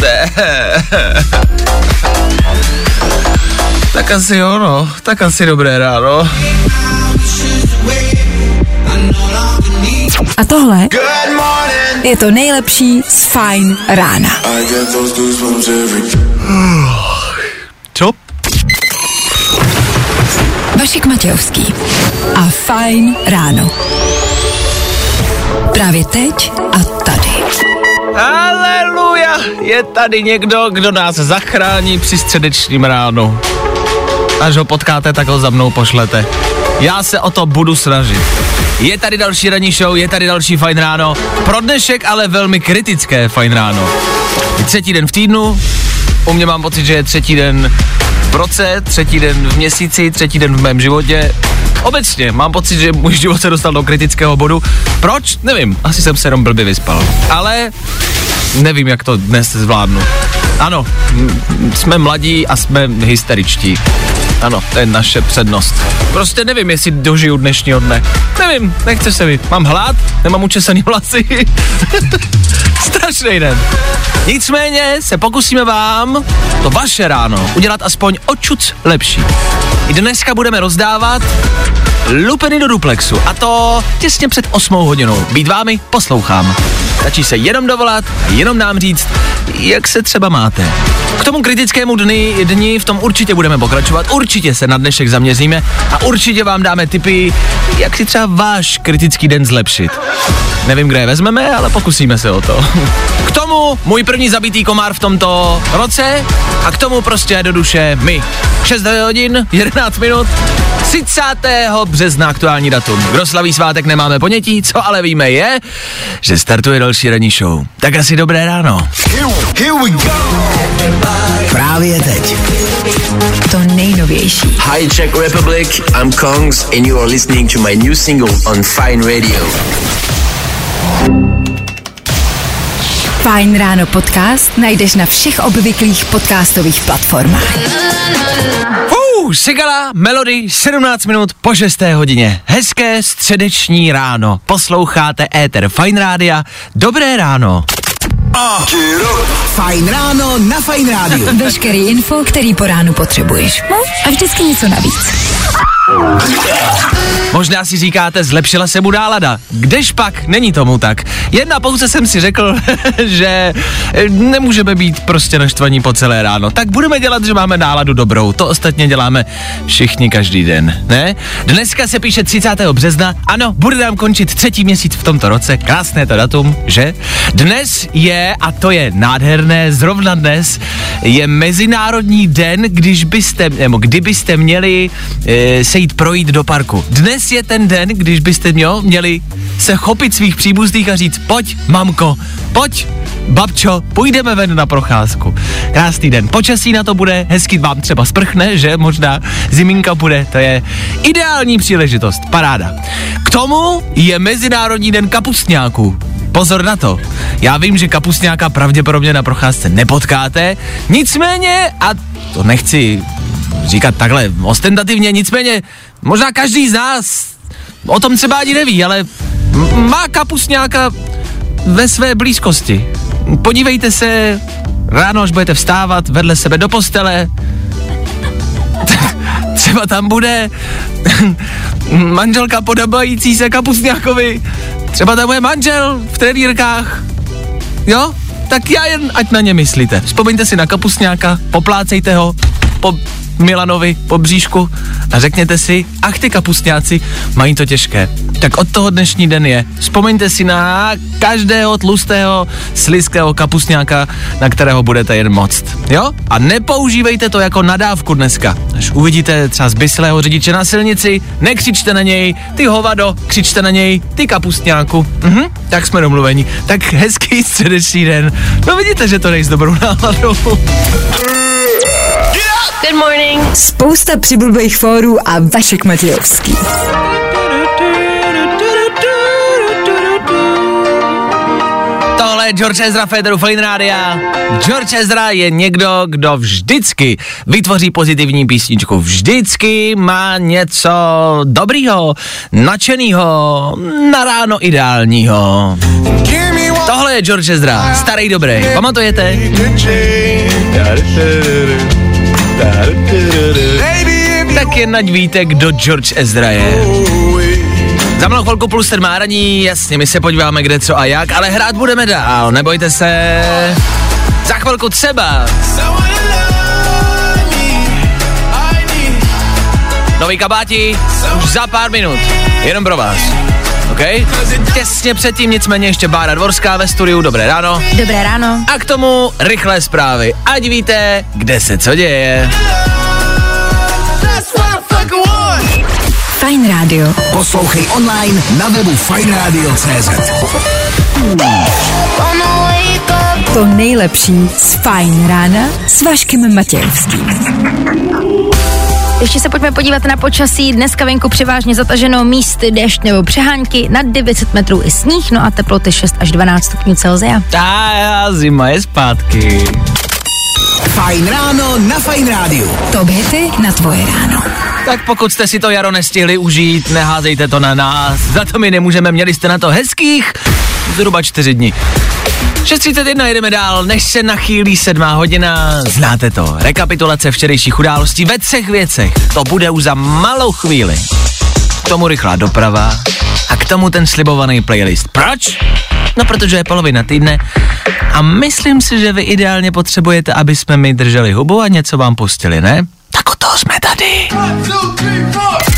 Ne. Tak asi jo, no. Tak asi dobré ráno. A tohle je to nejlepší z Fajn rána. Co? Vašek Matějovský a Fajn ráno. Právě teď a tady. Aleluja! Je tady někdo, kdo nás zachrání při středečním ránu. Až ho potkáte, tak ho za mnou pošlete. Já se o to budu snažit. Je tady další ranní show, je tady další fajn ráno. Pro dnešek ale velmi kritické fajn ráno. Třetí den v týdnu, u mě mám pocit, že je třetí den v roce, třetí den v měsíci, třetí den v mém životě. Obecně mám pocit, že můj život se dostal do kritického bodu. Proč? Nevím, asi jsem se jenom blbě vyspal. Ale nevím, jak to dnes zvládnu. Ano, jsme mladí a jsme hysteričtí. Ano, to je naše přednost. Prostě nevím, jestli dožiju dnešního dne. Nevím, nechce se mi. Mám hlad, nemám učesaný vlasy. Strašný den. Nicméně se pokusíme vám to vaše ráno udělat aspoň očuc lepší. I dneska budeme rozdávat lupeny do duplexu a to těsně před 8 hodinou. Být vámi poslouchám. Stačí se jenom dovolat a jenom nám říct, jak se třeba máte. K tomu kritickému dny, dni v tom určitě budeme pokračovat, určitě se na dnešek zaměříme a určitě vám dáme tipy, jak si třeba váš kritický den zlepšit. Nevím, kde je vezmeme, ale pokusíme se o to. K tomu můj první zabitý komár v tomto roce a k tomu prostě do duše my. 6 hodin, 11 minut, 30. března aktuální datum. Kdo slaví svátek nemáme ponětí, co ale víme je, že startuje další ranní show. Tak asi dobré ráno. Právě teď. To nejnovější. Hi Czech Republic, I'm Kongs and you are listening to my new single on Fine Radio. Fajn ráno podcast najdeš na všech obvyklých podcastových platformách. Sigala, Melody, 17 minut po 6. hodině. Hezké středeční ráno. Posloucháte Éter Fine Rádia. Dobré ráno. Fajn ráno na Fajn rádiu. Veškerý info, který po ránu potřebuješ. No a vždycky něco navíc. Možná si říkáte, zlepšila se mu nálada. Kdež pak, není tomu tak. Jedna pouze jsem si řekl, že eh, nemůžeme být prostě naštvaní po celé ráno. Tak budeme dělat, že máme náladu dobrou. To ostatně děláme všichni každý den, ne? Dneska se píše 30. března. Ano, bude nám končit třetí měsíc v tomto roce. Krásné to datum, že? Dnes je, a to je nádherné, zrovna dnes, je Mezinárodní den, když byste, nebo kdybyste měli e, se jít projít do parku. Dnes je ten den, když byste měl, měli se chopit svých příbuzných a říct, pojď, mamko, pojď, babčo, půjdeme ven na procházku. Krásný den. Počasí na to bude, hezky vám třeba sprchne, že možná ziminka bude, to je ideální příležitost, paráda. K tomu je Mezinárodní den kapustňáků. Pozor na to. Já vím, že kapustňáka pravděpodobně na procházce nepotkáte, nicméně, a to nechci říkat takhle ostentativně, nicméně možná každý z nás o tom třeba ani neví, ale má kapustňáka ve své blízkosti. Podívejte se ráno, až budete vstávat vedle sebe do postele, třeba tam bude manželka podobající se kapustňákovi, třeba tam bude manžel v trenýrkách, jo? Tak já jen ať na ně myslíte. Vzpomeňte si na kapustňáka, poplácejte ho, po, Milanovi po bříšku a řekněte si, ach ty kapustňáci mají to těžké. Tak od toho dnešní den je. Vzpomeňte si na každého tlustého, slizkého kapustňáka, na kterého budete jen moct. Jo? A nepoužívejte to jako nadávku dneska. Až uvidíte třeba zbyslého řidiče na silnici, nekřičte na něj, ty hovado, křičte na něj, ty kapustňáku. Mhm, tak jsme domluveni. Tak hezký středeční den. No vidíte, že to nejde s dobrou náladou. Good morning. Spousta přibulbých fórů a Vašek Matějovský. Tohle je George Ezra Federu Fine Rádia. George Ezra je někdo, kdo vždycky vytvoří pozitivní písničku. Vždycky má něco dobrýho, nadšenýho, na ráno ideálního. Tohle je George Ezra, starý dobrý. Pamatujete? Tak jen ať víte, kdo George Ezra je. Za mnou chvilku plus ten máraní, jasně, my se podíváme kde co a jak, ale hrát budeme dál, nebojte se. Za chvilku třeba. Nový kabáti, už za pár minut, jenom pro vás. OK? Těsně předtím nicméně ještě Bára Dvorská ve studiu, dobré ráno. Dobré ráno. A k tomu rychlé zprávy, ať víte, kde se co děje. Fajn rádio. Poslouchej online na webu fajnradio.cz To nejlepší z Fajn rána s Vaškem Matějovským. Ještě se pojďme podívat na počasí. Dneska venku převážně zataženo místy, dešť nebo přehánky, nad 900 metrů i sníh, no a teploty 6 až 12 stupňů Celzia. Ta zima je zpátky. Fajn ráno na Fajn rádiu. Top hity na tvoje ráno. Tak pokud jste si to jaro nestihli užít, neházejte to na nás. Za to my nemůžeme, měli jste na to hezkých zhruba čtyři dny. 6.31 jedeme dál, než se nachýlí sedmá hodina. Znáte to, rekapitulace včerejších událostí ve třech věcech. To bude už za malou chvíli. K tomu rychlá doprava a k tomu ten slibovaný playlist. Proč? No protože je polovina týdne a myslím si, že vy ideálně potřebujete, aby jsme mi drželi hubu a něco vám pustili, ne? Tak o toho jsme tady. Feeling good today.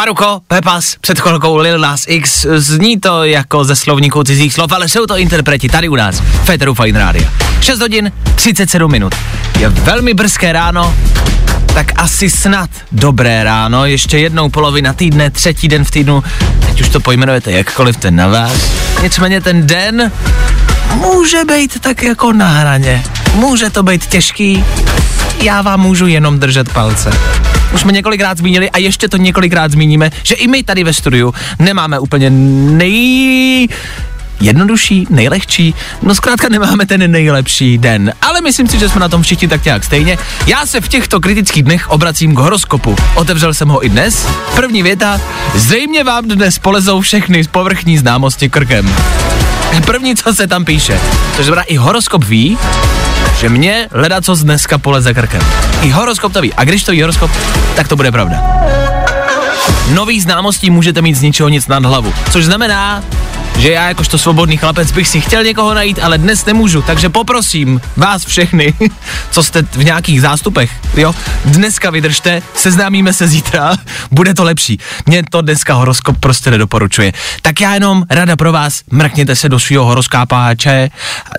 Faruko, Pepas, před chvilkou Lil Nas X, zní to jako ze slovníku cizích slov, ale jsou to interpreti tady u nás, Féteru Fine Radio. 6 hodin, 37 minut. Je velmi brzké ráno, tak asi snad dobré ráno, ještě jednou polovina týdne, třetí den v týdnu, teď už to pojmenujete jakkoliv ten na vás. Nicméně ten den může být tak jako na hraně. Může to být těžký, já vám můžu jenom držet palce. Už jsme několikrát zmínili a ještě to několikrát zmíníme, že i my tady ve studiu nemáme úplně nej jednodušší, nejlehčí, no zkrátka nemáme ten nejlepší den. Ale myslím si, že jsme na tom všichni tak nějak stejně. Já se v těchto kritických dnech obracím k horoskopu. Otevřel jsem ho i dnes. První věta, zřejmě vám dnes polezou všechny povrchní známosti krkem. První, co se tam píše. To znamená, i horoskop ví, že mě leda co z dneska poleze krkem. I horoskop to ví. A když to ví horoskop, tak to bude pravda. Nových známostí můžete mít z ničeho nic nad hlavu. Což znamená, že já jakožto svobodný chlapec bych si chtěl někoho najít, ale dnes nemůžu, takže poprosím vás všechny, co jste v nějakých zástupech, jo, dneska vydržte, seznámíme se zítra, bude to lepší. Mně to dneska horoskop prostě nedoporučuje. Tak já jenom rada pro vás, mrkněte se do svého horoskopáče,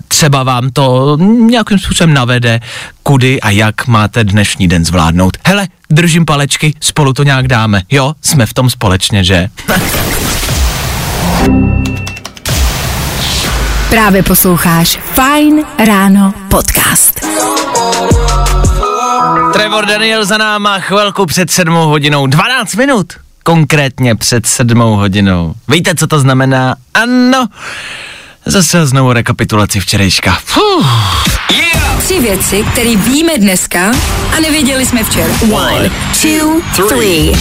třeba vám to nějakým způsobem navede, kudy a jak máte dnešní den zvládnout. Hele, držím palečky, spolu to nějak dáme, jo, jsme v tom společně, že? Právě posloucháš Fajn ráno podcast. Trevor Daniel za náma chvilku před sedmou hodinou, 12 minut konkrétně před sedmou hodinou. Víte, co to znamená? Ano, zase znovu rekapitulaci včerejška. Fuh. Tři věci, které víme dneska a nevěděli jsme včera. One, two, three.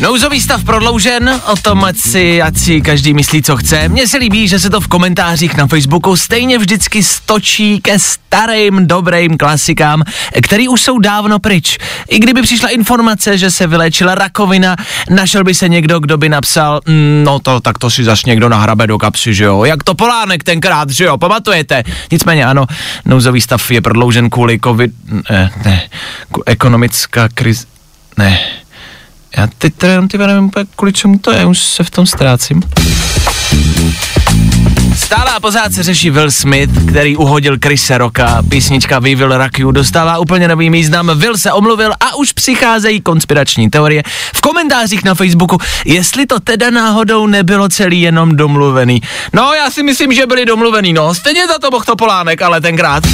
Nouzový stav prodloužen, o tom ať si, ať si každý myslí, co chce. Mně se líbí, že se to v komentářích na Facebooku stejně vždycky stočí ke starým dobrým klasikám, který už jsou dávno pryč. I kdyby přišla informace, že se vylečila rakovina, našel by se někdo, kdo by napsal, mm, no to tak to si zas někdo nahrabe do kapsy, že jo, jak to Polánek tenkrát, že jo, pamatujete. Nicméně ano, nouzový stav je prodloužen kvůli covid, ne, ne, ekonomická krize, ne, já teď teda jenom ty nevím kvůli čemu to je, už se v tom ztrácím. Stále a pořád se řeší Will Smith, který uhodil Chrisa Rocka. Písnička We Will Rock You dostává úplně nový význam. Will se omluvil a už přicházejí konspirační teorie v komentářích na Facebooku, jestli to teda náhodou nebylo celý jenom domluvený. No, já si myslím, že byli domluvený, no. Stejně za to mohl to Polánek, ale tenkrát.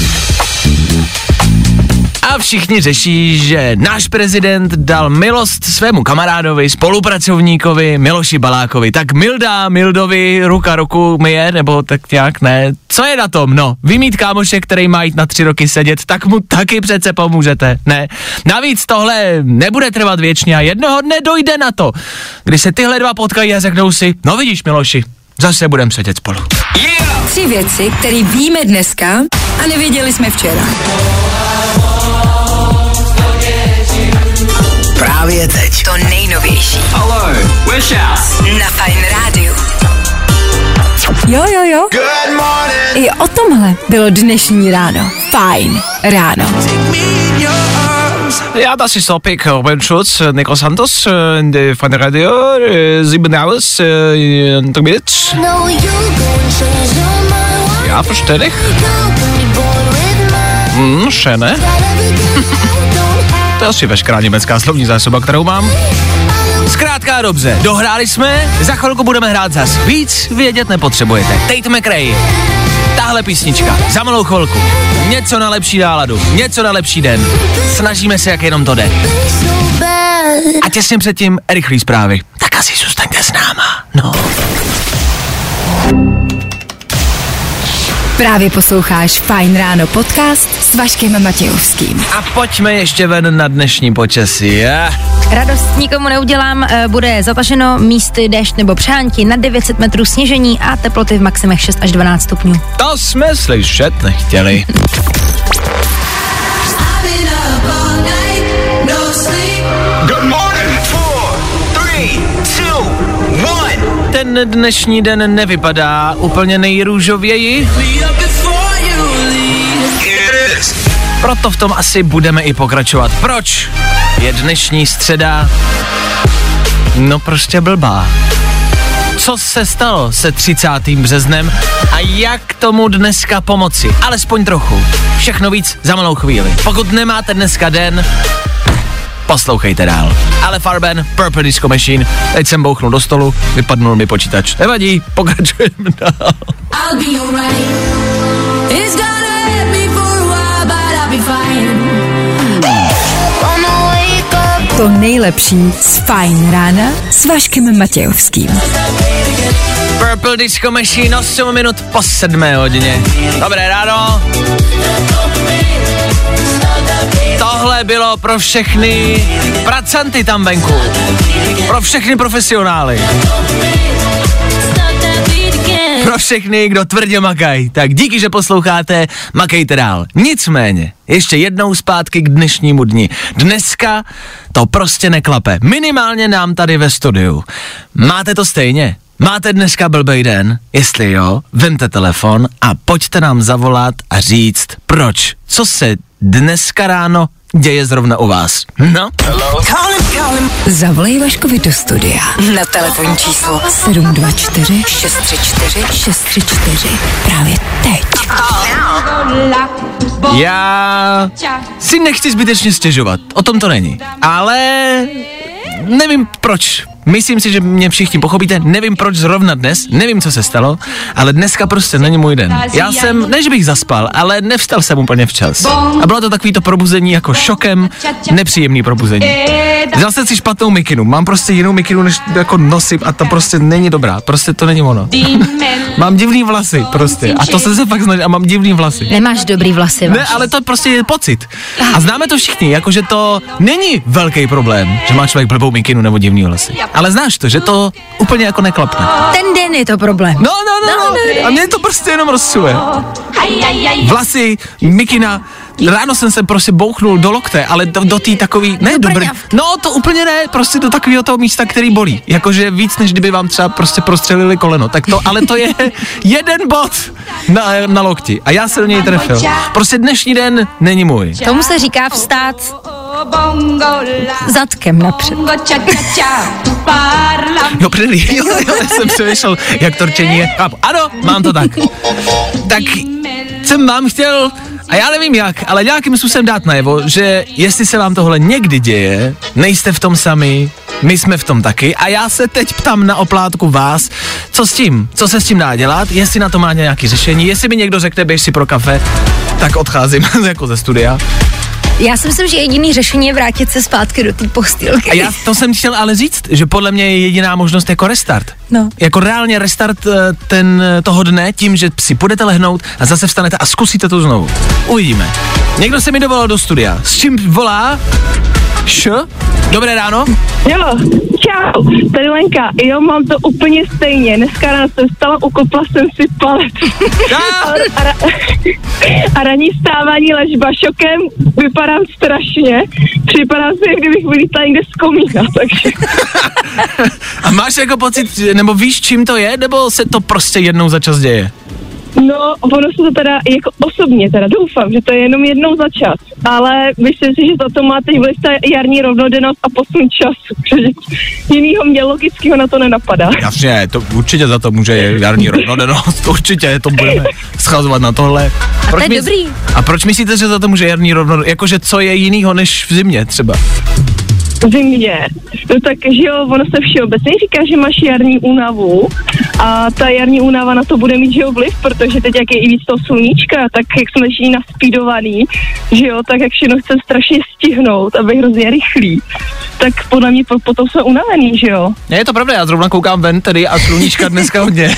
A všichni řeší, že náš prezident dal milost svému kamarádovi, spolupracovníkovi Miloši Balákovi. Tak Milda Mildovi ruka ruku myje, nebo tak nějak ne. Co je na tom? No, vy mít kámoše, který má jít na tři roky sedět, tak mu taky přece pomůžete, ne? Navíc tohle nebude trvat věčně a jednoho dne dojde na to, kdy se tyhle dva potkají a řeknou si, no vidíš Miloši, zase budeme sedět spolu. Tři věci, které víme dneska a nevěděli jsme včera. Právě teď. To nejnovější. Hello, we're Shouse. Na Fine Rádiu. Jo, jo, jo. Good morning. I o tomhle bylo dnešní ráno. Fajn ráno. Ja, das ist Topic Robin Schulz, Nico Santos, in der von der Radio, äh, sieben Hours, äh, in der Minute. Ja, verstehe ich. Mm, schöne. To je asi veškerá německá slovní zásoba, kterou mám. Zkrátka dobře, dohráli jsme, za chvilku budeme hrát zas. Víc vědět nepotřebujete. Tate McRae. Tahle písnička, za malou chvilku. Něco na lepší náladu, něco na lepší den. Snažíme se, jak jenom to jde. A těsně předtím rychlý zprávy. Tak asi zůstaňte s náma. No. Právě posloucháš Fajn ráno podcast s Vaškem Matějovským. A pojďme ještě ven na dnešní počasí. Je? Radost nikomu neudělám, eh, bude zataženo místy déšť nebo přehánky na 900 metrů sněžení a teploty v maximech 6 až 12 stupňů. To jsme slyšet nechtěli. Good Ten dnešní den nevypadá úplně nejrůžověji, proto v tom asi budeme i pokračovat. Proč? Je dnešní středa, no prostě blbá. Co se stalo se 30. březnem a jak tomu dneska pomoci? Alespoň trochu. Všechno víc za malou chvíli. Pokud nemáte dneska den, poslouchejte dál. Ale Farben, Purple Disco Machine, teď jsem bouchnul do stolu, vypadnul mi počítač. Nevadí, pokračujeme dál. To nejlepší z Fajn rána s Vaškem Matějovským. Purple Disco Machine 8 minut po 7 hodině. Dobré ráno. Tohle bylo pro všechny pracanty tam venku. Pro všechny profesionály. Pro všechny, kdo tvrdě makají. Tak díky, že posloucháte, makejte dál. Nicméně, ještě jednou zpátky k dnešnímu dni. Dneska to prostě neklape. Minimálně nám tady ve studiu. Máte to stejně? Máte dneska blbej den? Jestli jo, vemte telefon a pojďte nám zavolat a říct, proč. Co se dneska ráno děje zrovna u vás. No, Zavolej Vaškovi do studia na telefonní číslo 724 634 634 právě teď. já si nechci zbytečně stěžovat, o tom to není. Ale nevím proč Myslím si, že mě všichni pochopíte, nevím proč zrovna dnes, nevím, co se stalo, ale dneska prostě není můj den. Já jsem, než bych zaspal, ale nevstal jsem úplně včas. A bylo to takový to probuzení jako šokem, nepříjemný probuzení. Vzal jsem si špatnou mikinu, mám prostě jinou mikinu, než jako nosím a to prostě není dobrá, prostě to není ono. mám divný vlasy prostě a to se se fakt snaží a mám divný vlasy. Nemáš dobrý vlasy, Ne, ale to prostě je pocit. A známe to všichni, jakože to není velký problém, že má člověk blbou mikinu nebo divný vlasy. Ale znáš to, že to úplně jako neklapne. Ten den je to problém. No, no, no, no. A mě to prostě jenom rozsuje. Vlasy, mikina, Ráno jsem se prostě bouchnul do lokte, ale do, do té takový, ne Do no to úplně ne, prostě do takového toho místa, který bolí. Jakože víc, než kdyby vám třeba prostě prostřelili koleno. Tak to, ale to je jeden bod na, na lokti. A já se do něj trefil. Prostě dnešní den není můj. Tomu se říká vstát zadkem napřed. Jo, první, jo, jo, já jsem přemýšlel, jak to rčení je. Chápu. Ano, mám to tak. Tak jsem vám chtěl, a já nevím jak, ale nějakým způsobem dát najevo, že jestli se vám tohle někdy děje, nejste v tom sami, my jsme v tom taky a já se teď ptám na oplátku vás, co s tím, co se s tím dá dělat, jestli na to má nějaké řešení, jestli mi někdo řekne, běž si pro kafe, tak odcházím jako ze studia. Já si myslím, že jediný řešení je vrátit se zpátky do té postýlky. A já to jsem chtěl ale říct, že podle mě je jediná možnost jako restart. No. Jako reálně restart eh, ten, eh, toho dne tím, že si půjdete lehnout a zase vstanete a zkusíte to znovu. Uvidíme. Někdo se mi dovolal do studia. S čím volá? Š? Dobré ráno? Jo, čau, tady Lenka. Jo, mám to úplně stejně. Dneska ráno jsem stala, ukopla jsem si palec. A, a, ra- a ranní stávání ležba šokem, vypadám strašně. Připadám si, jak kdybych vylítla někde z komína, takže A máš jako pocit, nebo víš, čím to je, nebo se to prostě jednou za čas děje? No, ono se to teda jako osobně teda doufám, že to je jenom jednou za čas, ale myslím si, že za to má teď vliv ta jarní rovnodennost a posun času, protože jinýho mě logického na to nenapadá. Jasně, to určitě za to může jarní rovnodennost, určitě to budeme schazovat na tohle. A to je mys- dobrý. A proč myslíte, že za to může jarní rovnodennost? Jakože co je jinýho než v zimě třeba? Zimě. No tak, že jo, ono se všeobecně říká, že máš jarní únavu a ta jarní únava na to bude mít, že jo, vliv, protože teď jak je i víc toho sluníčka, tak jak jsme všichni naspídovaný, že jo, tak jak všechno chcem strašně stihnout a být hrozně rychlý, tak podle mě po, potom jsme unavený, že jo. Ne, je to pravda, já zrovna koukám ven tedy a sluníčka dneska hodně.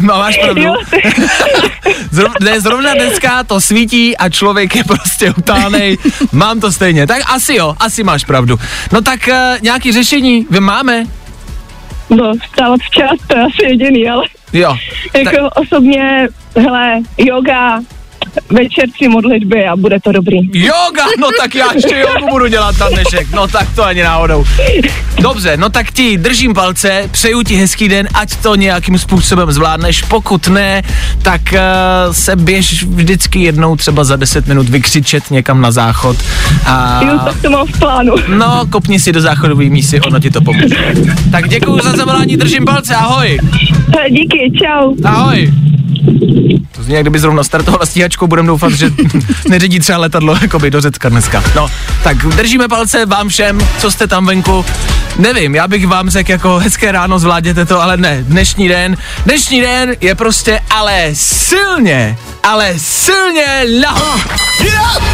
Má- Máš pravdu. Jo, Zrovna, ne, zrovna dneska to svítí a člověk je prostě utánej. Mám to stejně. Tak asi jo, asi máš pravdu. No tak uh, nějaký řešení vy máme? No, vstávat včas, to je asi jediný, ale Jo. jako Tak, osobně, hele, yoga, večerci modlitby a bude to dobrý. yoga, no tak já ještě jogu budu dělat na dnešek. No tak to ani náhodou. Dobře, no tak ti držím palce, přeju ti hezký den, ať to nějakým způsobem zvládneš. Pokud ne, tak uh, se běž vždycky jednou třeba za 10 minut vykřičet někam na záchod. A Jo, tak to mám v plánu. no, kopni si do záchodové mísy, ono ti to pomůže. Tak děkuji za zavolání, držím palce, ahoj. Díky, čau. Ahoj. To zní, jak kdyby zrovna startovala stíhačkou, budem doufat, že neředí třeba letadlo jakoby do Řecka dneska. No, tak držíme palce vám všem, co jste tam venku. Nevím, já bych vám řekl jako hezké ráno, zvládněte to, ale ne, dnešní den, dnešní den je prostě ale silně, ale silně laho.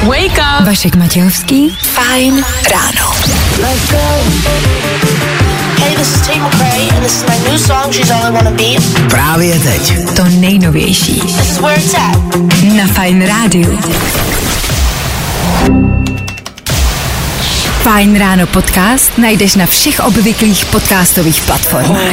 Wake up! Vašek Matějovský, fajn ráno. Hey, this Právě teď. To nejnovější This is where it's at. na Fajn rádiu. Fajn ráno podcast najdeš na všech obvyklých podcastových platformách.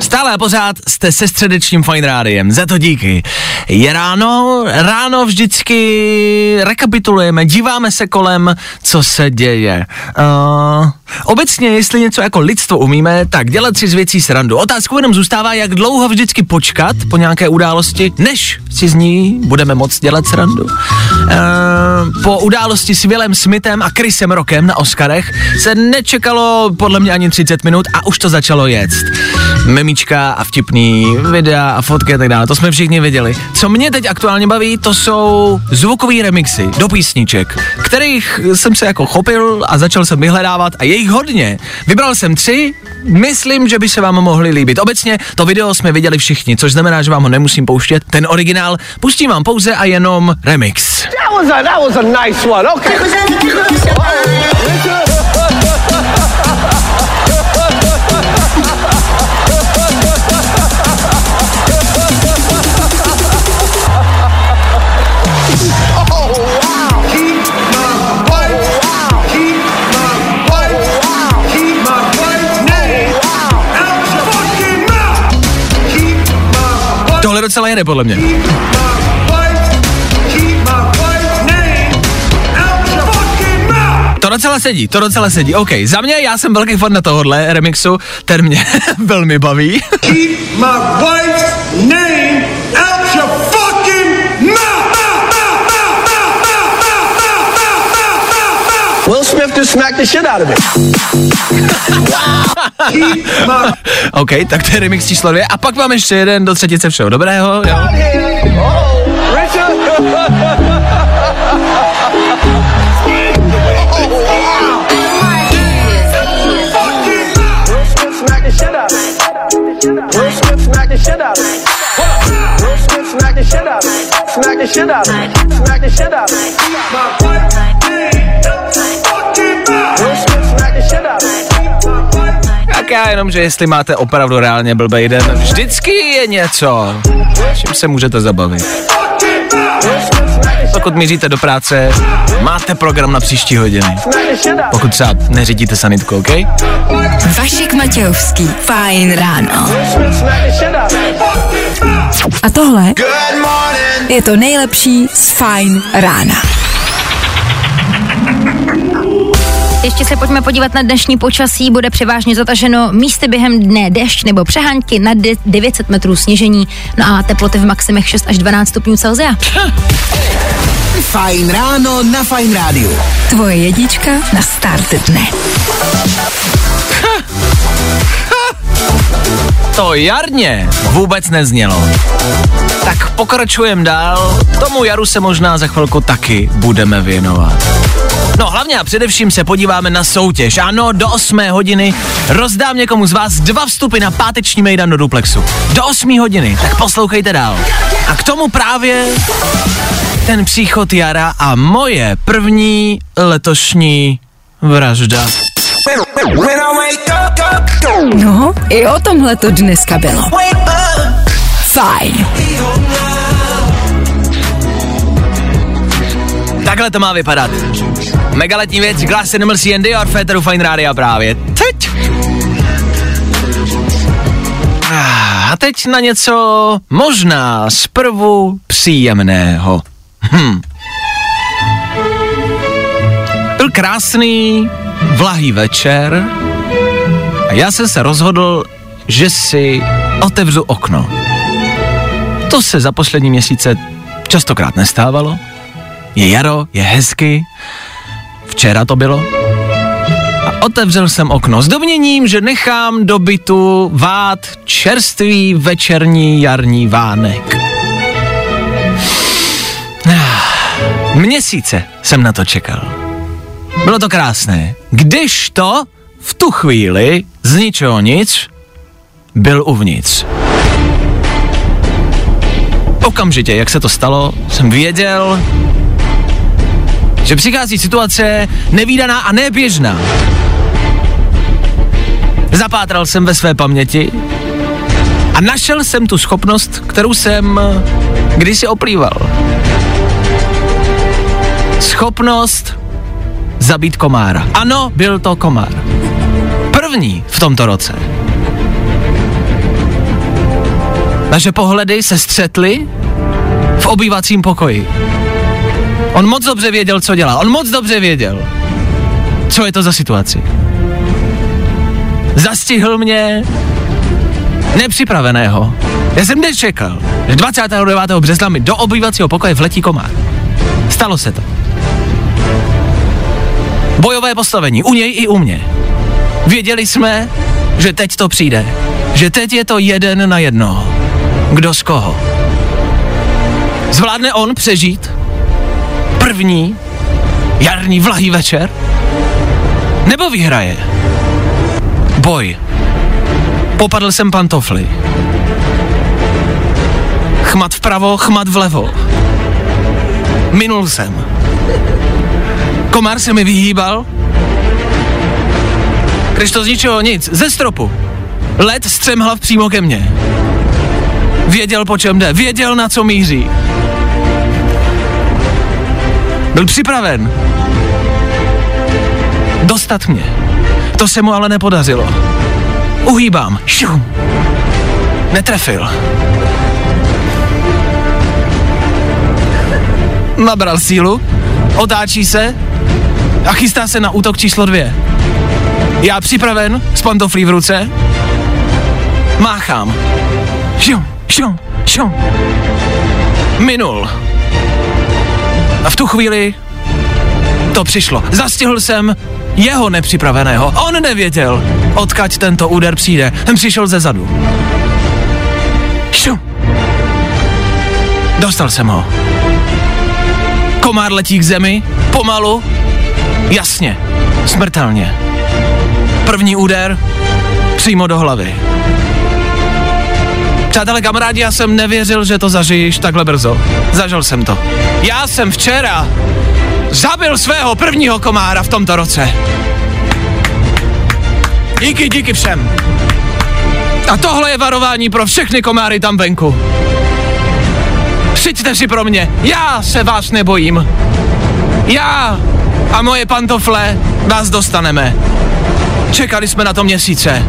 Stále a pořád jste se středečním Fine Rádiem, za to díky. Je ráno, ráno vždycky rekapitulujeme, díváme se kolem, co se děje. Uh, obecně, jestli něco jako lidstvo umíme, tak dělat si z věcí srandu. Otázkou jenom zůstává, jak dlouho vždycky počkat po nějaké události, než si z ní budeme moc dělat srandu. E, po události s Willem Smithem a Chrisem Rockem na Oscarech se nečekalo podle mě ani 30 minut a už to začalo jet. Memička a vtipný videa a fotky a tak dále, to jsme všichni viděli. Co mě teď aktuálně baví, to jsou zvukové remixy do písniček, kterých jsem se jako chopil a začal jsem vyhledávat a je jich hodně. Vybral jsem tři, myslím, že by se vám mohli líbit. Obecně to video jsme viděli všichni, což znamená, že vám ho nemusím pouštět. Ten originál pustím vám pouze a jenom remix. That was a, that was a nice one. Okay. Docela jede podle mě. To docela sedí, to docela sedí. OK, za mě já jsem velký fan na tohohle remixu, ten mě velmi baví. Keep my wife's name Will Smith just smacked the shit out of my OK, tak to je remix číslo dvě. A pak mám ještě jeden do třetice všeho dobrého, jo. Richard. Will Smith smacked the shit out of me. Will Smith smacked the shit out of me. Smack the shit out of me. Smack the shit out of me. Já jenom, že jestli máte opravdu reálně blbej den, vždycky je něco, čím se můžete zabavit. Pokud míříte do práce, máte program na příští hodiny. Pokud třeba neřídíte sanitku, OK? Vašik Matějovský. Fajn ráno. A tohle je to nejlepší z Fajn rána. Ještě se pojďme podívat na dnešní počasí. Bude převážně zataženo místy během dne dešť nebo přehánky na de- 900 metrů sněžení. No a teploty v maximech 6 až 12 stupňů Celsia. Fajn ráno na Fajn rádiu. Tvoje jedička na start dne. To jarně vůbec neznělo. Tak pokračujeme dál. Tomu jaru se možná za chvilku taky budeme věnovat. No hlavně a především se podíváme na soutěž. Ano, do 8 hodiny rozdám někomu z vás dva vstupy na páteční mejdan do Duplexu. Do 8 hodiny, tak poslouchejte dál. A k tomu právě ten příchod jara a moje první letošní vražda. No, i o tomhle to dneska bylo. Fajn. Takhle to má vypadat. Megaletní věc, Glass Animals and Dior, Féteru Fine Rádia právě. Teď. Ah, A teď na něco možná zprvu příjemného. Hm. Byl krásný, vlahý večer já jsem se rozhodl, že si otevřu okno. To se za poslední měsíce častokrát nestávalo. Je jaro, je hezky. Včera to bylo. A otevřel jsem okno s domněním, že nechám do bytu vát čerstvý večerní jarní vánek. Měsíce jsem na to čekal. Bylo to krásné. Když to v tu chvíli z ničeho nic byl uvnitř. Okamžitě, jak se to stalo, jsem věděl, že přichází situace nevýdaná a neběžná. Zapátral jsem ve své paměti a našel jsem tu schopnost, kterou jsem kdysi oplýval. Schopnost zabít komára. Ano, byl to komár. První v tomto roce. Naše pohledy se střetly v obývacím pokoji. On moc dobře věděl, co dělá. On moc dobře věděl, co je to za situaci. Zastihl mě nepřipraveného. Já jsem nečekal. že 29. března mi do obývacího pokoje vletí komár. Stalo se to. Bojové postavení, u něj i u mě. Věděli jsme, že teď to přijde. Že teď je to jeden na jedno. Kdo z koho? Zvládne on přežít první jarní vlahý večer? Nebo vyhraje? Boj. Popadl jsem pantofly. Chmat vpravo, chmat vlevo. Minul jsem. Komár se mi vyhýbal. Když to z ničeho nic, ze stropu. Led střemhlav přímo ke mně. Věděl, po čem jde, věděl, na co míří. Byl připraven. Dostat mě. To se mu ale nepodařilo. Uhýbám. Šum. Netrefil. Nabral sílu, otáčí se a chystá se na útok číslo dvě. Já připraven, s pantoflí v ruce, máchám. Šum, šum, šum. Minul. A v tu chvíli to přišlo. Zastihl jsem jeho nepřipraveného. On nevěděl, odkaď tento úder přijde. Ten přišel ze zadu. Šum. Dostal jsem ho. Komár letí k zemi, pomalu, jasně, smrtelně. První úder, přímo do hlavy. Přátelé, kamarádi, já jsem nevěřil, že to zažiješ takhle brzo. Zažil jsem to. Já jsem včera zabil svého prvního komára v tomto roce. Díky, díky všem. A tohle je varování pro všechny komáry tam venku. Přijďte si pro mě, já se vás nebojím. Já a moje pantofle vás dostaneme. Čekali jsme na to měsíce.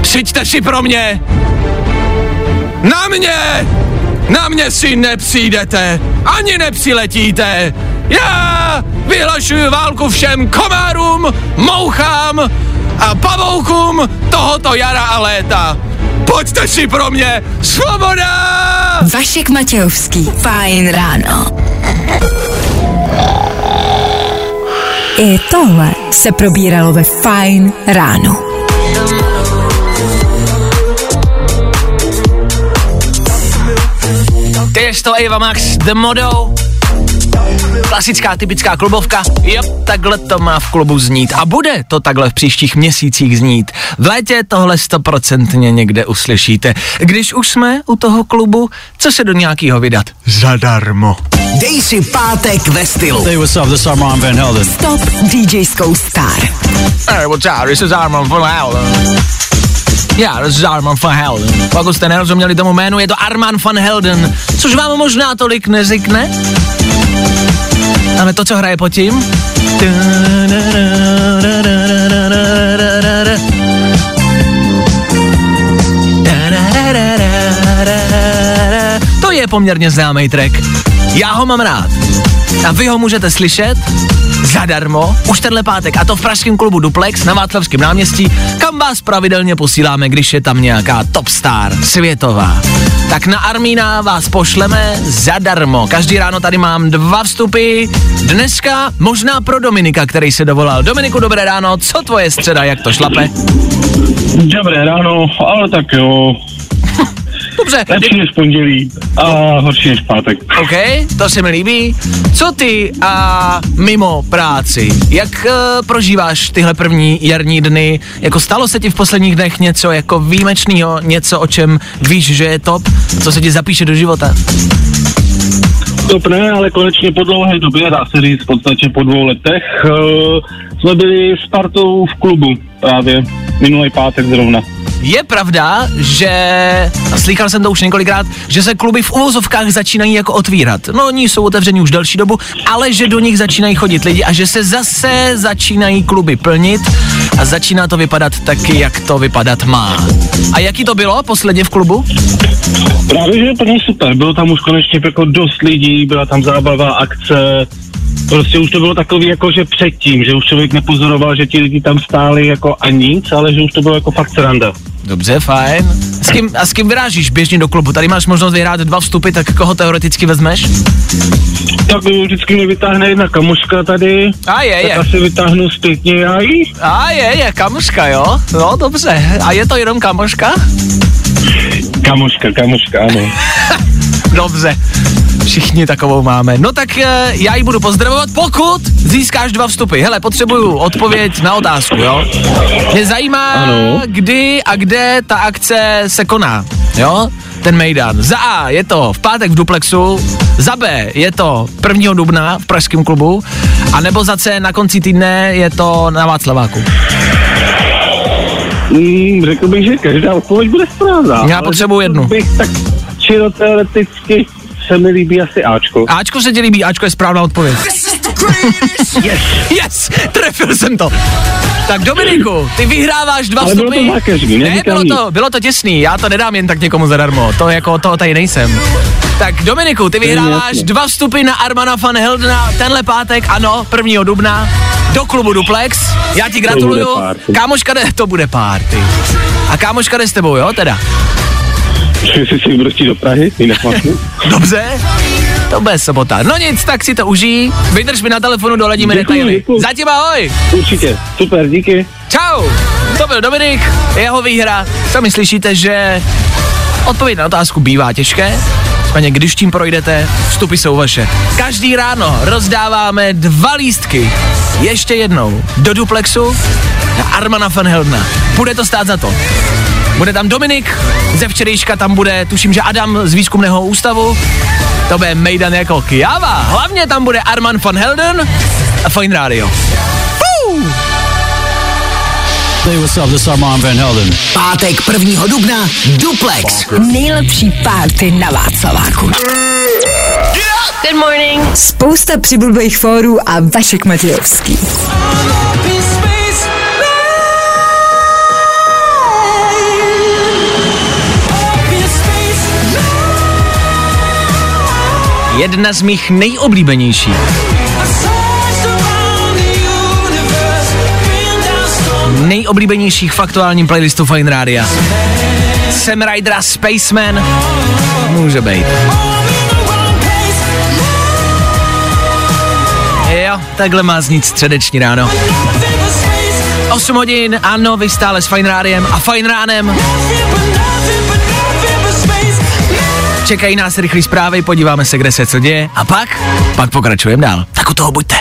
Přijďte si pro mě. Na mě! Na mě si nepřijdete, ani nepřiletíte. Já vyhlašuju válku všem komárům, mouchám a pavoukům tohoto jara a léta. Pojďte si pro mě, svoboda! Vašek Matějovský. Fajn ráno. I tohle se probíralo ve Fajn ráno. Ty to Eva Max, The Modo. Klasická, typická klubovka. Jo, takhle to má v klubu znít. A bude to takhle v příštích měsících znít. V létě tohle stoprocentně někde uslyšíte. Když už jsme u toho klubu, co se do nějakého vydat? Zadarmo. Dej si pátek ve stylu. Hey, what's up? This is Armand Van Helden. Top DJskou star. Hey, what's up? This is Arman van Helden. Já, this is Arman van Helden. Pokud jste nerozuměli tomu jménu, je to Arman van Helden, což vám možná tolik nezikne. Ale to, co hraje pod tím? Poměrně známý track. Já ho mám rád. A vy ho můžete slyšet zadarmo už tenhle pátek a to v pražském klubu Duplex na Václavském náměstí, kam vás pravidelně posíláme, když je tam nějaká top star světová. Tak na Armína vás pošleme zadarmo. Každý ráno tady mám dva vstupy. Dneska možná pro Dominika, který se dovolal. Dominiku, dobré ráno, co tvoje středa, jak to šlape? Dobré ráno, ale tak jo. Dobře, Lepší než pondělí a horší než pátek. OK, to se mi líbí. Co ty a mimo práci? Jak uh, prožíváš tyhle první jarní dny? Jako stalo se ti v posledních dnech něco jako výjimečného, něco, o čem víš, že je top, co se ti zapíše do života? Top ne, ale konečně po dlouhé době, dá se říct v podstatě po dvou letech, uh, jsme byli s partou v klubu právě minulý pátek zrovna. Je pravda, že, a slychal jsem to už několikrát, že se kluby v uvozovkách začínají jako otvírat. No, oni jsou otevření už delší dobu, ale že do nich začínají chodit lidi a že se zase začínají kluby plnit a začíná to vypadat taky, jak to vypadat má. A jaký to bylo posledně v klubu? Právě, že je plně super, bylo tam už konečně jako dost lidí, byla tam zábava, akce, prostě už to bylo takový jako, že předtím, že už člověk nepozoroval, že ti lidi tam stáli jako a nic, ale že už to bylo jako fakt sranda. Dobře, fajn. S kým, a s kým vyrážíš běžně do klubu? Tady máš možnost vyhrát dva vstupy, tak koho teoreticky vezmeš? Tak vždycky mi vytáhne jedna kamoška tady, A je, tak je. asi vytáhnu zpětně já jí. A je, je, kamoška, jo? No, dobře. A je to jenom kamoška? Kamoška, kamoška, ano. Dobře. Všichni takovou máme. No tak e, já ji budu pozdravovat, pokud získáš dva vstupy. Hele, potřebuju odpověď na otázku, jo? Mě zajímá, Ano. kdy a kde ta akce se koná, jo? Ten Mejdan. Za A je to v pátek v Duplexu, za B je to 1. dubna v Pražském klubu, a nebo za C na konci týdne je to na Václaváku. Mm, řekl bych, že každá odpověď bude správná. Já potřebuji jednu. Bych tak čiro teoreticky se mi líbí asi Ačko. Ačko se ti líbí, Ačko je správná odpověď. Yes. Yes, trefil jsem to. Tak Dominiku, ty vyhráváš dva Ale bylo vstupy. to zákeřný, ne, bylo to, bylo to těsný, já to nedám jen tak někomu zadarmo, to jako to tady nejsem. Tak Dominiku, ty vyhráváš dva vstupy na Armana van Heldena tenhle pátek, ano, 1. dubna, do klubu Duplex. Já ti gratuluju. Kámoška jde, to bude párty. A kámoška jde s tebou, jo, teda? Jestli si budu chtít do Prahy, jinak. Dobře? To bude sobota. No nic, tak si to užij. Vydrž mi na telefonu, doladíme Děkuju, detaily. děkuju. Zatím ahoj. Určitě, super, díky. Čau! To byl Dominik, jeho výhra. Sami slyšíte, že odpověď na otázku bývá těžké. Nicméně, když tím projdete, vstupy jsou vaše. Každý ráno rozdáváme dva lístky. Ještě jednou do Duplexu na Armana van Heldna. Bude to stát za to. Bude tam Dominik, ze včerejška tam bude, tuším, že Adam z výzkumného ústavu. To bude Mejdan jako Kiava. Hlavně tam bude Arman van Helden a Fine Radio. Fuu! Hey, what's up? This is Armand Van Helden. Pátek 1. dubna Duplex. Nejlepší párty na Václaváku. Good morning. Spousta přibulbých fórů a Vašek Matějovský. Jedna z mých nejoblíbenějších. Nejoblíbenějších v aktuálním playlistu Fine Rádia. Sam Rider a Spaceman. Může být. Jo, takhle má znít středeční ráno. 8 hodin, ano, vy stále s Fine Rádiem a Fine Ránem. Čekají nás rychlé zprávy, podíváme se, kde se co děje a pak, pak pokračujeme dál. Tak u toho buďte.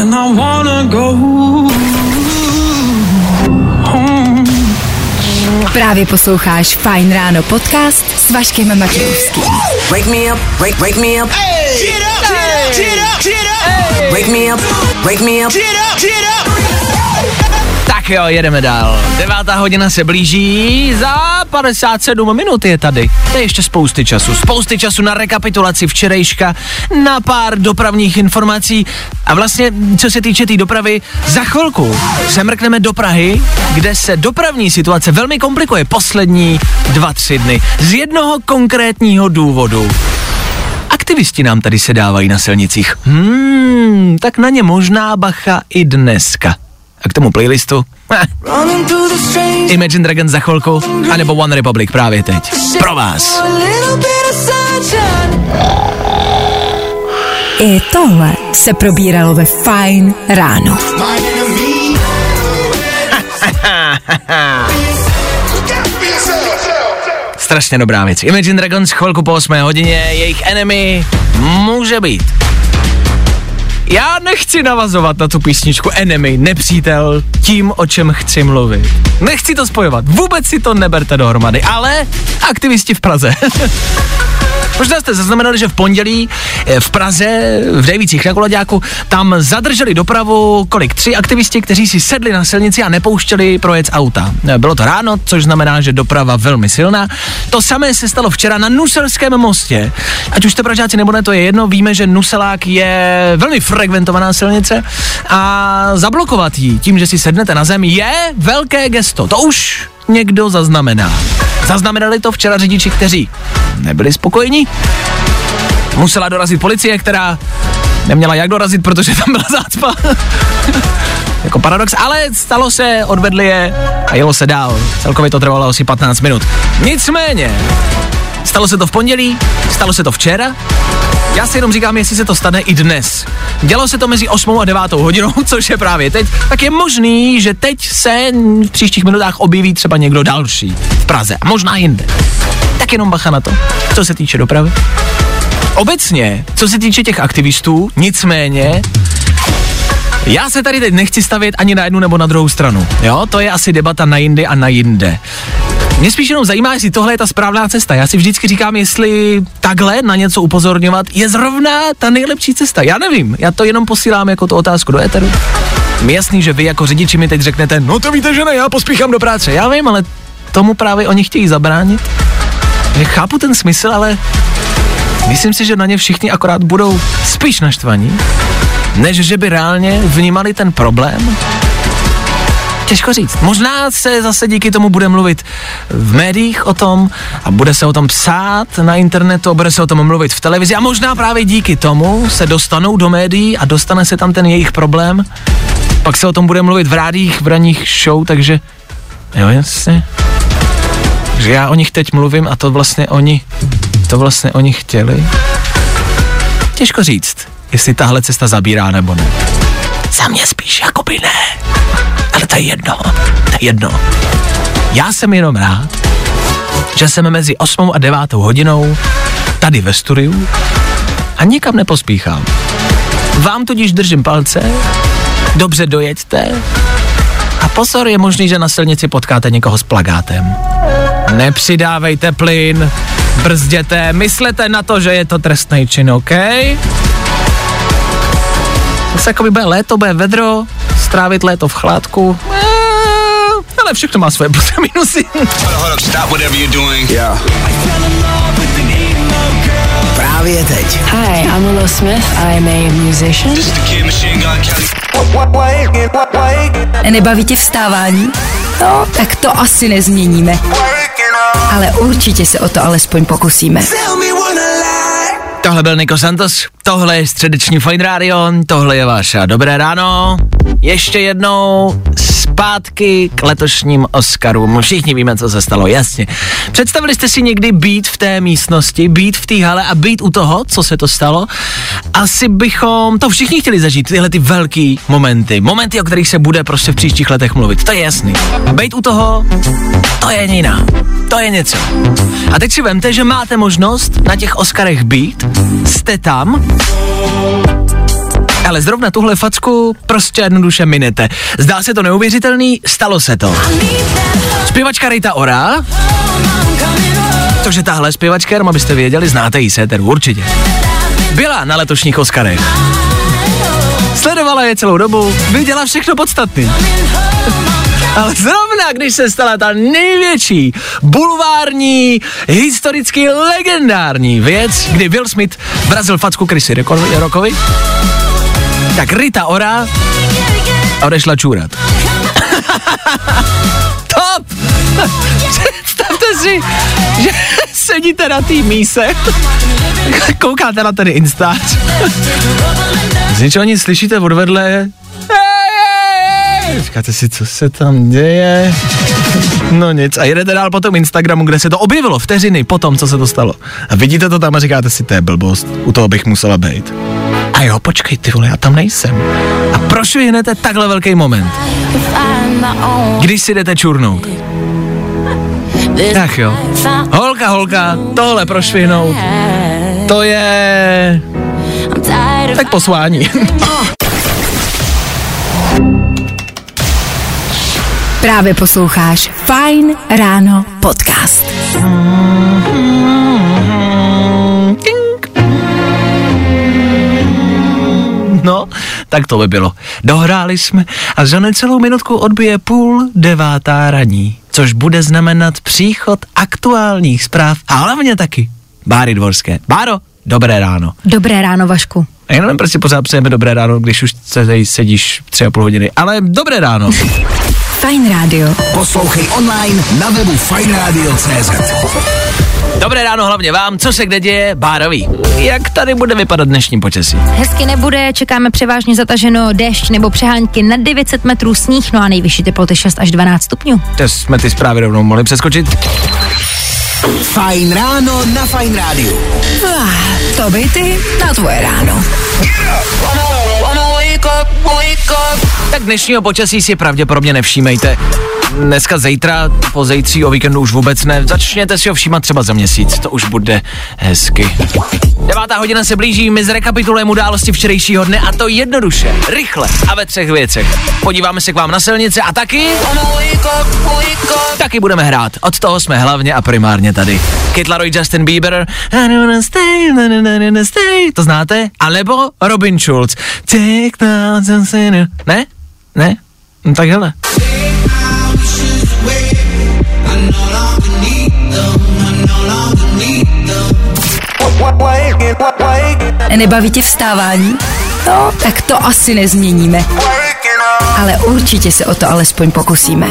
And I wanna go. Právě posloucháš Fajn ráno podcast s Vaškem Matějovským. Wake me up, wake, wake me up. Wake me up, wake me up. Tak jo, jedeme dál. Devátá hodina se blíží, za 57 minut je tady. To je ještě spousty času. Spousty času na rekapitulaci včerejška, na pár dopravních informací a vlastně, co se týče té tý dopravy, za chvilku se mrkneme do Prahy, kde se dopravní situace velmi komplikuje poslední dva, tři dny. Z jednoho konkrétního důvodu. Aktivisti nám tady se dávají na silnicích. Hmm, tak na ně možná bacha i dneska. A k tomu playlistu? Imagine Dragons za chvilku, anebo One Republic právě teď. Pro vás. I tohle se probíralo ve Fajn ráno. Strašně dobrá věc. Imagine Dragons chvilku po 8 hodině, jejich enemy může být. Já nechci navazovat na tu písničku Enemy, nepřítel, tím, o čem chci mluvit. Nechci to spojovat, vůbec si to neberte dohromady, ale aktivisti v Praze. Možná jste zaznamenali, že v pondělí eh, v Praze, v Dejvících na Kolaďáku, tam zadrželi dopravu kolik? Tři aktivisti, kteří si sedli na silnici a nepouštěli projet z auta. Eh, Bylo to ráno, což znamená, že doprava velmi silná. To samé se stalo včera na Nuselském mostě. Ať už jste Pražáci nebo ne, to je jedno, víme, že Nuselák je velmi frekventovaná silnice a zablokovat ji tím, že si sednete na zem, je velké gesto. To už někdo zaznamená. Zaznamenali to včera řidiči, kteří nebyli spokojení. Musela dorazit policie, která neměla jak dorazit, protože tam byla zácpa. jako paradox, ale stalo se, odvedli je a jelo se dál. Celkově to trvalo asi 15 minut. Nicméně, stalo se to v pondělí, stalo se to včera, já si jenom říkám, jestli se to stane i dnes. Dělo se to mezi 8 a 9 hodinou, což je právě teď, tak je možný, že teď se v příštích minutách objeví třeba někdo další v Praze a možná jinde. Tak jenom bacha na to, co se týče dopravy. Obecně, co se týče těch aktivistů, nicméně, já se tady teď nechci stavět ani na jednu nebo na druhou stranu. Jo, to je asi debata na jindy a na jinde. Mě spíš jenom zajímá, jestli tohle je ta správná cesta. Já si vždycky říkám, jestli takhle na něco upozorňovat je zrovna ta nejlepší cesta. Já nevím, já to jenom posílám jako tu otázku do éteru. Mi jasný, že vy jako řidiči mi teď řeknete, no to víte, že ne, já pospíchám do práce. Já vím, ale tomu právě oni chtějí zabránit. Já chápu ten smysl, ale myslím si, že na ně všichni akorát budou spíš naštvaní, než že by reálně vnímali ten problém Těžko říct. Možná se zase díky tomu bude mluvit v médiích o tom a bude se o tom psát na internetu, bude se o tom mluvit v televizi a možná právě díky tomu se dostanou do médií a dostane se tam ten jejich problém. Pak se o tom bude mluvit v rádích, v raních show, takže jo, jasně. Že já o nich teď mluvím a to vlastně oni, to vlastně oni chtěli. Těžko říct, jestli tahle cesta zabírá nebo ne. Za mě spíš jakoby ne. Ale to je jedno, to je jedno. Já jsem jenom rád, že jsem mezi 8 a 9 hodinou tady ve studiu a nikam nepospíchám. Vám tudíž držím palce, dobře dojeďte a pozor, je možný, že na silnici potkáte někoho s plagátem. Nepřidávejte plyn, brzděte, myslete na to, že je to trestný čin, OK? Zase jako by bude léto, bude vedro, strávit léto v chládku. Eee, ale všechno má svoje plusy a minusy. Právě teď. Hi, I'm Willow Smith. I'm a musician. Nebaví tě vstávání? No, tak to asi nezměníme. Ale určitě se o to alespoň pokusíme. Tohle byl Niko Santos, tohle je středeční Fine Radio, tohle je vaše dobré ráno. Ještě jednou zpátky k letošním Oscarům. Všichni víme, co se stalo, jasně. Představili jste si někdy být v té místnosti, být v té hale a být u toho, co se to stalo? Asi bychom to všichni chtěli zažít, tyhle ty velký momenty. Momenty, o kterých se bude prostě v příštích letech mluvit, to je jasný. Být u toho, to je jiná. To je něco. A teď si vemte, že máte možnost na těch Oscarech být, jste tam, ale zrovna tuhle facku prostě jednoduše minete. Zdá se to neuvěřitelný, stalo se to. Zpěvačka Rita Ora, což je tahle zpěvačka, jenom abyste věděli, znáte ji séteru, určitě. Byla na letošních Oscarech. Sledovala je celou dobu, viděla všechno podstatné. Ale zrovna, když se stala ta největší bulvární, historicky legendární věc, kdy Will Smith vrazil facku Chrissy Rockovi, tak Rita Ora odešla čůrat. Top! Představte si, že sedíte na té míse, koukáte na ten Instač, z ničeho nic slyšíte odvedle, Říkáte si, co se tam děje? No nic. A jedete dál po tom Instagramu, kde se to objevilo vteřiny po tom, co se to stalo. A vidíte to tam a říkáte si, to je blbost, u toho bych musela být. A jo, počkej, ty vole, já tam nejsem. A prošvihnete takhle velký moment. Když si jdete čurnout. Tak jo. Holka, holka, tohle prošvihnout. To je... Tak posvání. Právě posloucháš Fine Ráno podcast. No, tak to by bylo. Dohráli jsme a za necelou minutku odbije půl devátá raní, což bude znamenat příchod aktuálních zpráv a hlavně taky Báry Dvorské. Báro, dobré ráno. Dobré ráno, Vašku. A já nevím, prostě pořád přejeme dobré ráno, když už se tady sedíš tři a půl hodiny. Ale dobré ráno. Fajn rádio. Poslouchej online na webu fajnradio.cz. Dobré ráno hlavně vám, co se kde děje, Bároví. Jak tady bude vypadat dnešní počasí? Hezky nebude, čekáme převážně zataženo déšť nebo přehánky nad 900 metrů sníh, no a nejvyšší teploty 6 až 12 stupňů. To jsme ty zprávy rovnou mohli přeskočit. Fajn ráno na Fajn rádiu. Ah, to by ty na tvoje ráno. Tak dnešního počasí si pravděpodobně nevšímejte. Dneska, zítra, po zítří o víkendu už vůbec ne. Začněte si ho všímat třeba za měsíc, to už bude hezky. Devátá hodina se blíží, my zrekapitulujeme události včerejšího dne a to jednoduše, rychle a ve třech věcech. Podíváme se k vám na silnice a taky... Taky budeme hrát. Od toho jsme hlavně a primárně tady. Kid Laroi, Justin Bieber, stay, stay. To znáte? A nebo Robin Schulz. Take. Ne? Ne? No tak hele. Nebaví tě vstávání? No, tak to asi nezměníme. Ale určitě se o to alespoň pokusíme.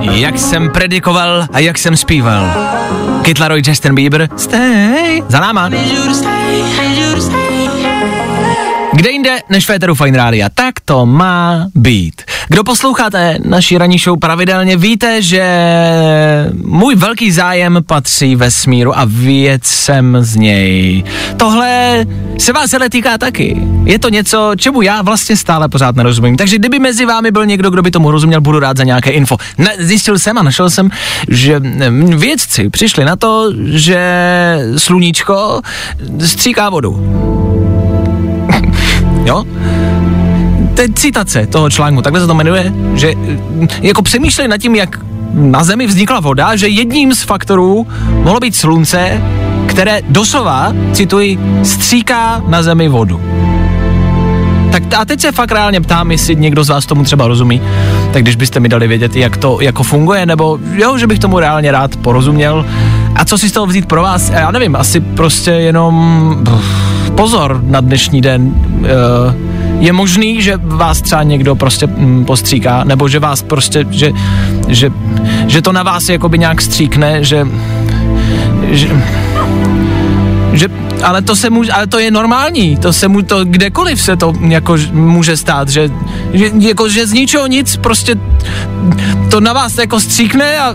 Jak jsem predikoval a jak jsem zpíval. Kid Laroi, Justin Bieber, stay, za náma. Kde jinde než Féteru Fine Rádia, tak to má být. Kdo posloucháte naší ranní show pravidelně, víte, že můj velký zájem patří vesmíru a věcem z něj. Tohle se vás ale týká taky. Je to něco, čemu já vlastně stále pořád nerozumím. Takže kdyby mezi vámi byl někdo, kdo by tomu rozuměl, budu rád za nějaké info. Ne, zjistil jsem a našel jsem, že vědci přišli na to, že sluníčko stříká vodu. Jo? To je citace toho článku, takhle se to jmenuje, že mm, jako přemýšlej nad tím, jak na Zemi vznikla voda, že jedním z faktorů mohlo být slunce, které doslova, cituji, stříká na Zemi vodu. Tak a teď se fakt reálně ptám, jestli někdo z vás tomu třeba rozumí, tak když byste mi dali vědět, jak to jako funguje, nebo jo, že bych tomu reálně rád porozuměl. A co si z toho vzít pro vás? Já nevím, asi prostě jenom pff, pozor na dnešní den. Uh, je možný, že vás třeba někdo prostě mm, postříká, nebo že vás prostě, že, že, že to na vás jakoby nějak stříkne, že, že že, ale to se může, ale to je normální, to se mu, to kdekoliv se to jako může stát, že, že, jako, že z ničeho nic prostě to na vás jako stříkne a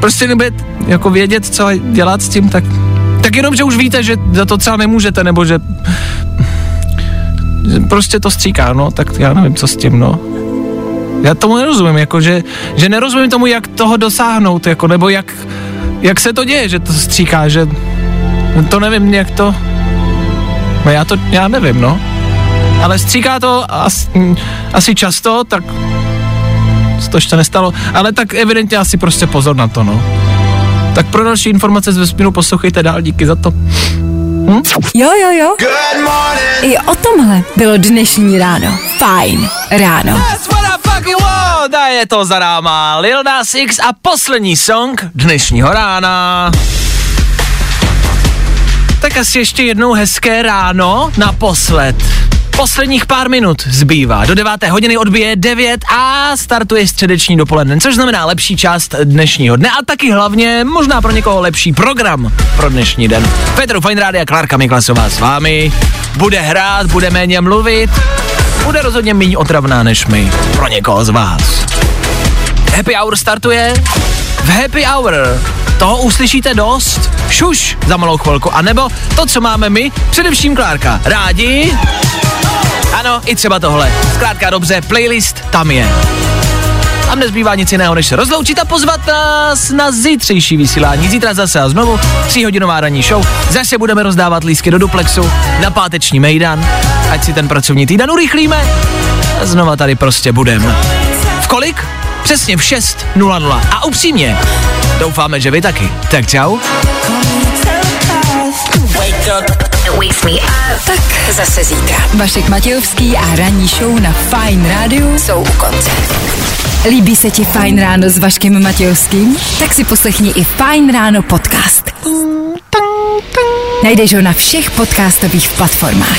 prostě nebudete jako vědět, co dělat s tím, tak, tak jenom, že už víte, že za to třeba nemůžete, nebo že, prostě to stříká, no, tak já nevím, co s tím, no. Já tomu nerozumím, jako, že, že nerozumím tomu, jak toho dosáhnout, jako, nebo jak, jak se to děje, že to stříká, že to nevím, jak to, no já to, já nevím, no. Ale stříká to asi, asi často, tak to ještě nestalo, ale tak evidentně asi prostě pozor na to, no. Tak pro další informace z vesmíru poslouchejte dál, díky za to. Hm? Jo, jo, jo. I o tomhle bylo dnešní ráno. Fajn ráno. That's what I fucking want! A je to za náma Lil Nas X a poslední song dnešního rána. Tak asi ještě jednou hezké ráno naposled. Posledních pár minut zbývá. Do deváté hodiny odbije 9 a startuje středeční dopoledne, což znamená lepší část dnešního dne a taky hlavně možná pro někoho lepší program pro dnešní den. Petru Fine Rádia, Klárka Miklasová s vámi. Bude hrát, bude méně mluvit, bude rozhodně méně otravná než my. Pro někoho z vás. Happy Hour startuje. V Happy Hour toho uslyšíte dost. Šuš za malou chvilku. A nebo to, co máme my, především Klárka. Rádi? Ano, i třeba tohle. Zkrátka dobře, playlist tam je. Tam nezbývá nic jiného, než se rozloučit a pozvat nás na zítřejší vysílání. Zítra zase a znovu tříhodinová ranní show. Zase budeme rozdávat lístky do duplexu na páteční mejdan. Ať si ten pracovní týden urychlíme. A znova tady prostě budem. V kolik? Přesně v 6.00. A upřímně, doufáme, že vy taky. Tak čau. Tak zase zítra. Vašek Matějovský a ranní show na Fine Radio jsou u konce. Líbí se ti Fine Ráno s Vaškem Matějovským? Tak si poslechni i Fine Ráno podcast. Najdeš ho na všech podcastových platformách.